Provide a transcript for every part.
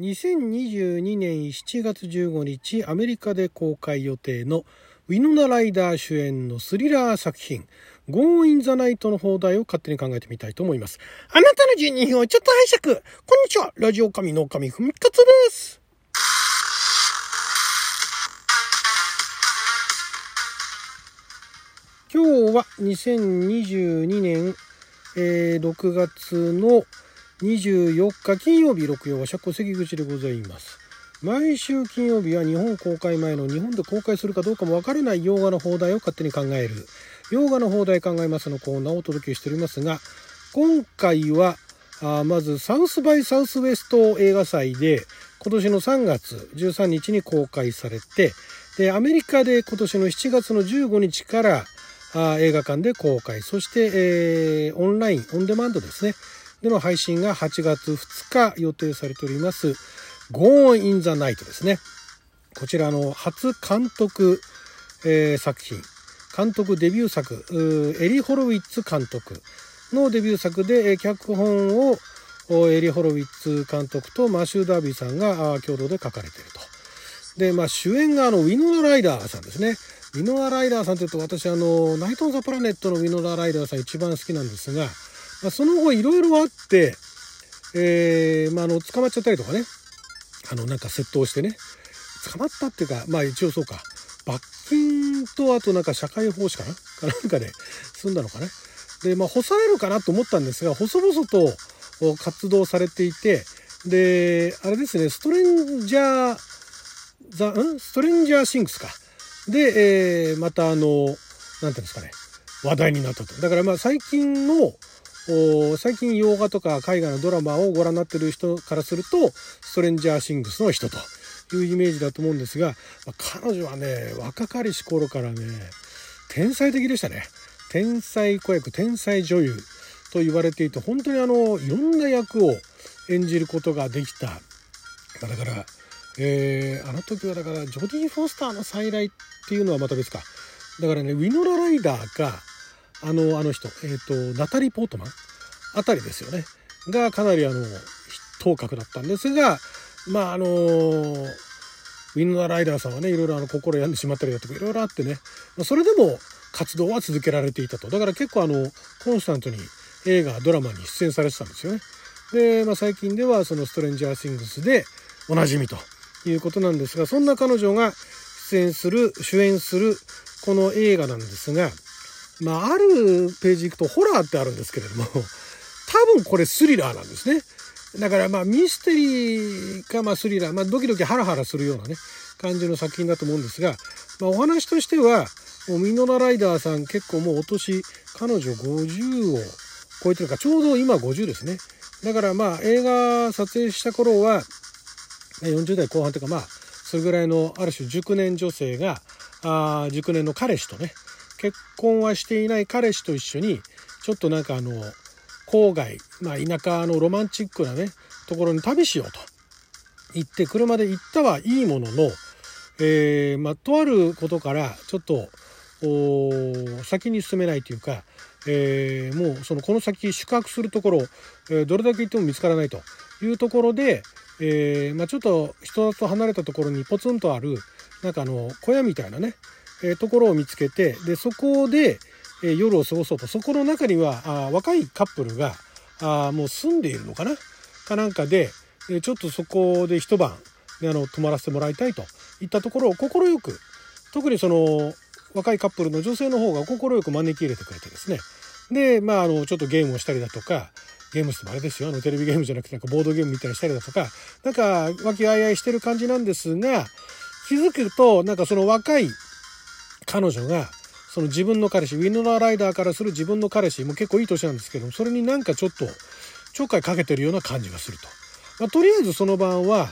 2022年7月15日アメリカで公開予定のウィノナ・ライダー主演のスリラー作品ゴーイン・ザ・ナイトの放題を勝手に考えてみたいと思います。あなたの12分をちょっと拝借。こんにちは。ラジオ神の神ふみかつです。今日は2022年、えー、6月の24日金曜日6曜は釈迦関口でございます。毎週金曜日は日本公開前の日本で公開するかどうかもわからない洋画の放題を勝手に考える。洋画の放題考えますのコーナーをお届けしておりますが今回はあまずサウスバイサウスウェスト映画祭で今年の3月13日に公開されてでアメリカで今年の7月の15日からあ映画館で公開。そして、えー、オンラインオンデマンドですね。での配信が8月2日予定されております Go on in the Night ですね。こちらの初監督、えー、作品、監督デビュー作、エリ・ホロウィッツ監督のデビュー作で、脚本をエリ・ホロウィッツ監督とマシュー・ダービーさんが共同で書かれていると。で、まあ主演があのウィノナ・ライダーさんですね。ウィノナ・ライダーさんというと私あの、ナイト・オン・ザ・プラネットのウィノナ・ライダーさん一番好きなんですが、まあ、その後いろいろあって、えー、まあ、の、捕まっちゃったりとかね、あの、なんか窃盗してね、捕まったっていうか、まあ一応そうか、罰金とあとなんか社会奉仕かな？かなんかで済んだのかな？で、まあ干されるかなと思ったんですが、細々と活動されていて、で、あれですね、ストレンジャー、ザ、ん？ストレンジャーシンクスか。で、えー、またあの、なんていうんですかね、話題になったと。だからまあ最近の、最近洋画とか海外のドラマをご覧になってる人からするとストレンジャーシングスの人というイメージだと思うんですが、まあ、彼女はね若かりし頃からね天才的でしたね。天才子役天才女優と言われていて本当にあのいろんな役を演じることができた。だから、えー、あの時はだからジョディ・フォスターの再来っていうのはまた別か。だからねウィノラ・ライダーがあの、あの人、えっ、ー、と、ナタリー・ポートマン。あたりですよね。が、かなりあの、頭角だったんですが、まあ、あの、ウィンナーライダーさんはね、いろいろあの、心病んでしまったりだとか、いろいろあってね、それでも活動は続けられていたと。だから結構あの、コンスタントに映画、ドラマに出演されてたんですよね。で、まあ、最近ではそのストレンジャー・シングスでおなじみということなんですが、そんな彼女が出演する、主演するこの映画なんですが、まあ、あるページ行くとホラーってあるんですけれども、多分これスリラーなんですね。だからまあミステリーかまあスリラー、まあドキドキハラハラするようなね、感じの作品だと思うんですが、まあお話としては、もうミノラライダーさん結構もうお年、彼女50を超えてるか、ちょうど今50ですね。だからまあ映画撮影した頃は、40代後半というかまあ、それぐらいのある種熟年女性が、あ熟年の彼氏とね、結婚はしていない彼氏と一緒にちょっとなんかあの郊外、まあ、田舎のロマンチックなねところに旅しようと。言って車で行ったはいいものの、えー、まあ、とあることからちょっと先に進めないというか、えー、もうそのこの先宿泊するところ、えー、どれだけ行っても見つからないと。いうところで、えまあ、ちょっと人と離れたところにポツンとあるなんかあの小屋みたいなねえところを見つけてでそこで、え夜を過ごそうと。そこの中にはあ若いカップルがあもう住んでいるのかな？かなんかで、えちょっとそこで一晩あの泊まらせてもらいたいと。いったところを快く特にその若いカップルの女性の方が快く招き入れてくれてですね。でまああのちょっとゲームをしたりだとかゲームしてもあれですよ。あのテレビゲームじゃなくてなんかボードゲームみたいにしたりだとか。なんか和気あいあいしてる感じなんですが気づくとなんかその若い彼女がその自分の彼氏ウィノラーライダーからする自分の彼氏も結構いい年なんですけどもそれになんかちょっとちょっかいかけてるような感じがすると。まあ、とりあえずその晩は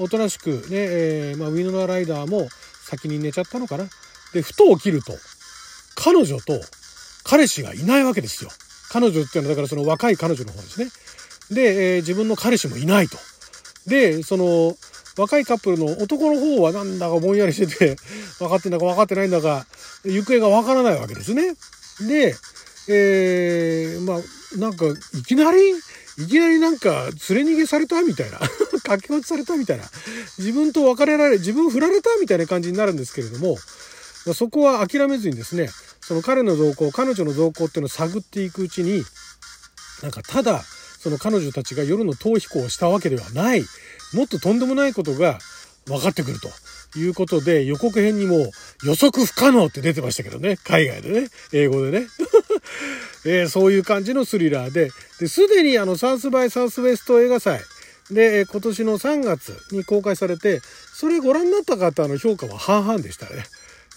おとなしくね、えー、まあ、ウィノラーライダーも先に寝ちゃったのかな。でふと起きると彼女と彼氏がいないわけですよ。彼女っていうのはだからその若い彼女の方ですね。で、えー、自分の彼氏もいないと。でその若いカップルの男の方はなんだかぼんやりしてて、分かってんだか分かってないんだか、行方が分からないわけですね。で、えー、まあ、なんか、いきなり、いきなりなんか、連れ逃げされたみたいな 駆け落ちされたみたいな、自分と別れられ、自分振られたみたいな感じになるんですけれども、そこは諦めずにですね、その彼の動向、彼女の動向っていうのを探っていくうちに、なんかただ、その彼女たちが夜の逃避行をしたわけではない、もっととんでもないことが分かってくると。いうことで、予告編にも予測不可能って出てましたけどね。海外でね。英語でね。えー、そういう感じのスリラーで、すでにあの、サウスバイサウスウェスト映画祭で、今年の3月に公開されて、それご覧になった方の評価は半々でしたね。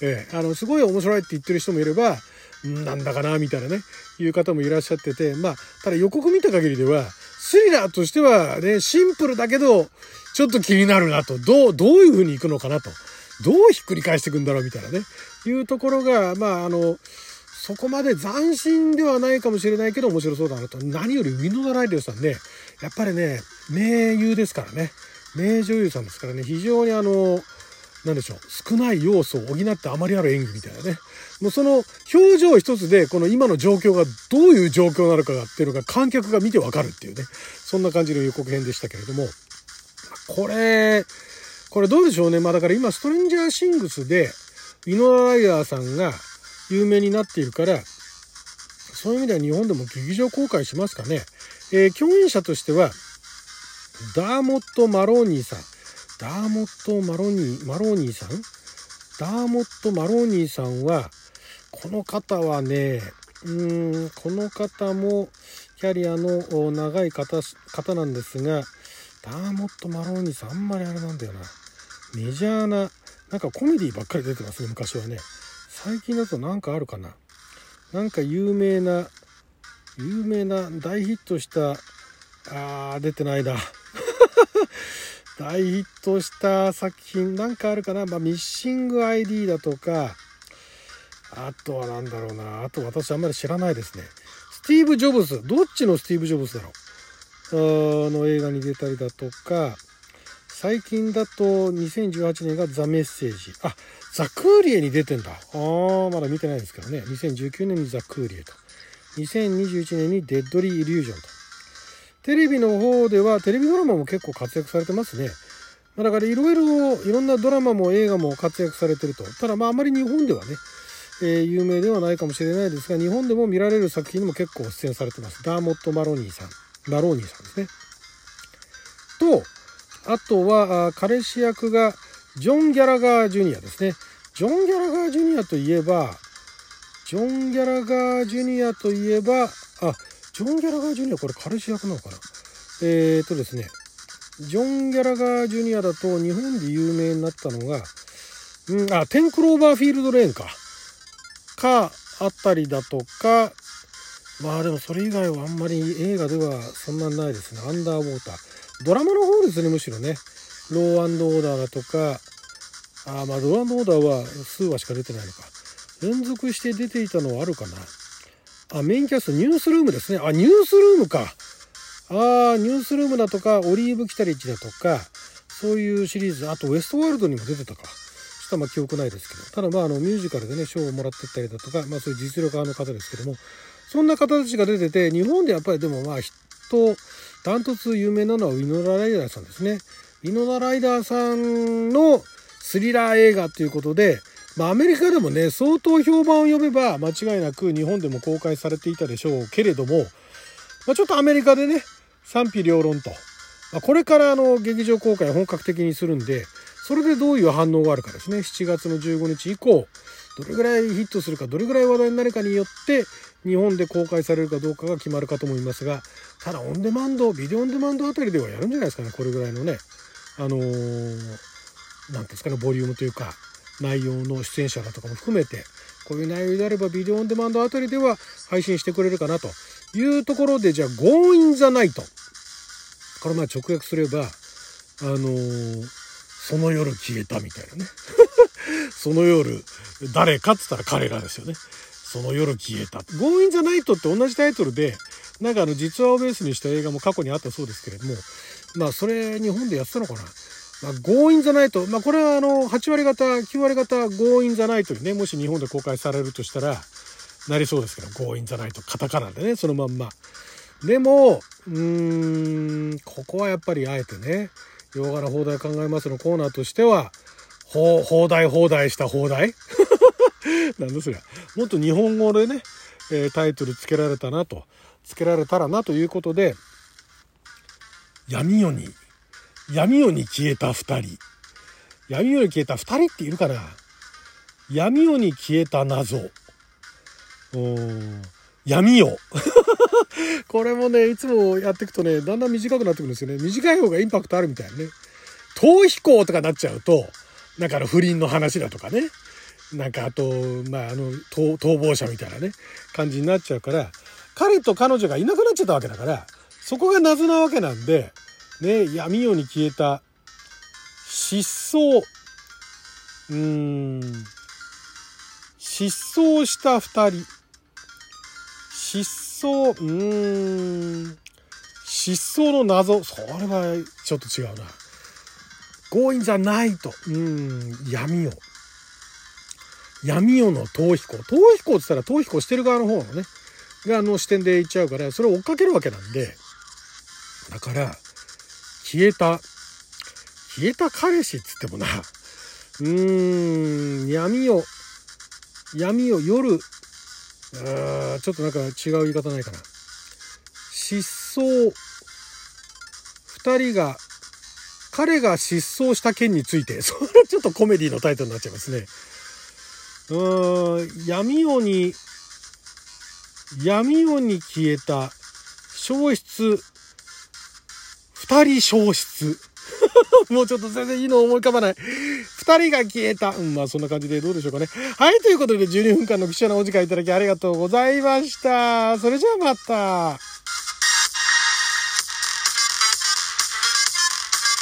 えー、あの、すごい面白いって言ってる人もいれば、なんだかな、みたいなね、いう方もいらっしゃってて、まあ、ただ予告見た限りでは、スリラーとしてはね、シンプルだけど、ちょっと気になるなと、どう、どういう風に行くのかなと、どうひっくり返していくんだろうみたいなね、いうところが、まあ、あの、そこまで斬新ではないかもしれないけど面白そうだなと。何よりウィノダ・ライデルさんね、やっぱりね、名優ですからね。名女優さんですからね、非常にあの、なんでしょう、少ない要素を補ってあまりある演技みたいなね。もうその表情一つで、この今の状況がどういう状況なのかっていうのが観客が見てわかるっていうね。そんな感じの予告編でしたけれども。これ、これどうでしょうね。まあだから今、ストレンジャーシングスで、イノラ・ライダーさんが有名になっているから、そういう意味では日本でも劇場公開しますかね。えー、共演者としては、ダーモット・マローニーさん。ダーモット・マロニー、マローニーさん？ダーモット・マローニーさんは、この方はね、うーん、この方もキャリアの長い方方なんですが、ダーモット・マローニーさん、あんまりあれなんだよな。メジャーな、なんかコメディばっかり出てますね、昔はね。最近だとなんかあるかな。なんか有名な、有名な大ヒットした、あー、出てないだ。大ヒットした作品なんかあるかな？まあ、ミッシング ID だとか、あとは何だろうな。あと私あんまり知らないですね。スティーブ・ジョブズ。どっちのスティーブ・ジョブズだろう？の映画に出たりだとか、最近だと2018年がザ・メッセージ。あ、ザ・クーリエに出てんだ。あー、まだ見てないですけどね。2019年にザ・クーリエと。2021年にデッドリー・イリュージョンと。テレビの方ではテレビドラマも結構活躍されてますね。だからいろいろ、いろんなドラマも映画も活躍されてると。ただまああまり日本ではね、えー、有名ではないかもしれないですが、日本でも見られる作品にも結構出演されてます。ダーモット・マロニーさん。マローニーさんですね。と、あとは、彼氏役がジョン・ギャラガー・ジュニアですね。ジョン・ギャラガー・ジュニアといえば、ジョン・ギャラガー・ジュニアといえば、あ、ジョン・ギャラガー・ジュニアこれ彼氏役なのかな？えーとですね、ジョン・ギャラガー・ジュニアだと日本で有名になったのが、うん、あ、テンクローバーフィールドレーンか。か、あったりだとか、まあでもそれ以外はあんまり映画ではそんなにないですね。アンダーウォーター。ドラマの方ですね、むしろね。ローアンドオーダーだとか、あまあローオーダーは数話しか出てないのか。連続して出ていたのはあるかな。あ、メインキャスト、ニュースルームですね。あ、ニュースルームか。ああ、ニュースルームだとか、オリーブ・キタリッチだとか、そういうシリーズ、あとウエストワールドにも出てたか。ちょっとまあ記憶ないですけど。ただまああのミュージカルでね、賞をもらってったりだとか、まあそういう実力派の方ですけども、そんな方たちが出てて、日本でやっぱりでもまあ、人、ダントツ有名なのはウィノラ・ライダーさんですね。ウィノラ・ライダーさんのスリラー映画ということで、まあ、アメリカでもね、相当評判を呼べば間違いなく日本でも公開されていたでしょうけれども、まあ、ちょっとアメリカでね、賛否両論と、まあ、これからあの劇場公開本格的にするんで、それでどういう反応があるかですね。7月の15日以降、どれぐらいヒットするか、どれぐらい話題になるかによって、日本で公開されるかどうかが決まるかと思いますが、ただオンデマンド、ビデオオンデマンドあたりではやるんじゃないですかね、これぐらいのね、あの何ー、なんですかね、ボリュームというか、内容の出演者だとかも含めて、こういう内容であればビデオオンデマンドあたりでは配信してくれるかなというところで、じゃあ、 Gone in the Night。これまあ直訳すれば、あのー、その夜消えたみたいなね。その夜、誰かっつったら彼らですよね。その夜消えた。 Gone in the Night って同じタイトルで、なんかあの実話をベースにした映画も過去にあったそうですけれども、まあそれ日本でやってたのかな。まあ、 Gone in the Night。まあこれはあの8割方、9割方 Gone in the Night にね、もし日本で公開されるとしたら、なりそうですけど、ゴーインザナイト、カタカナでね、そのまんま。でも、うーん、ここはやっぱりあえてね、洋画の放題考えますのコーナーとしては、放放題放題した放題？なんだそりゃ。もっと日本語でね、えタイトルつけられたなと、つけられたらなということで、闇夜に、闇夜に消えた二人。闇夜に消えた二人っているかな？闇夜に消えた謎。うー闇夜。これもね、いつもやっていくとね、だんだん短くなってくるんですよね。短い方がインパクトあるみたいなね。逃避行とかなっちゃうと、なんかあの不倫の話だとかね。なんかあと、まあ、あの逃、逃亡者みたいなね、感じになっちゃうから、彼と彼女がいなくなっちゃったわけだから、そこが謎なわけなんで、ね、闇夜に消えた、失踪、うーん、失踪した二人。失踪、うーん、失踪の謎。それはちょっと違うな。強引じゃないと。うん、闇夜。闇夜の逃避行。逃避行って言ったら逃避行してる側の方のね、がの視点で行っちゃうから、それを追っかけるわけなんで、だから、消えた、消えた彼氏っつってもな、うーん、闇夜、闇夜、夜、あーちょっとなんか違う言い方ないかな。失踪、二人が、彼が失踪した件について、それちょっとコメディのタイトルになっちゃいますね。うーん、闇夜に、闇夜に消えた、消失、二人消失。もうちょっと全然いいの思い浮かばない。二人が消えた。うん、まあそんな感じでどうでしょうかね。はい、ということで12分間の貴重なお時間いただきありがとうございました。それじゃあまた。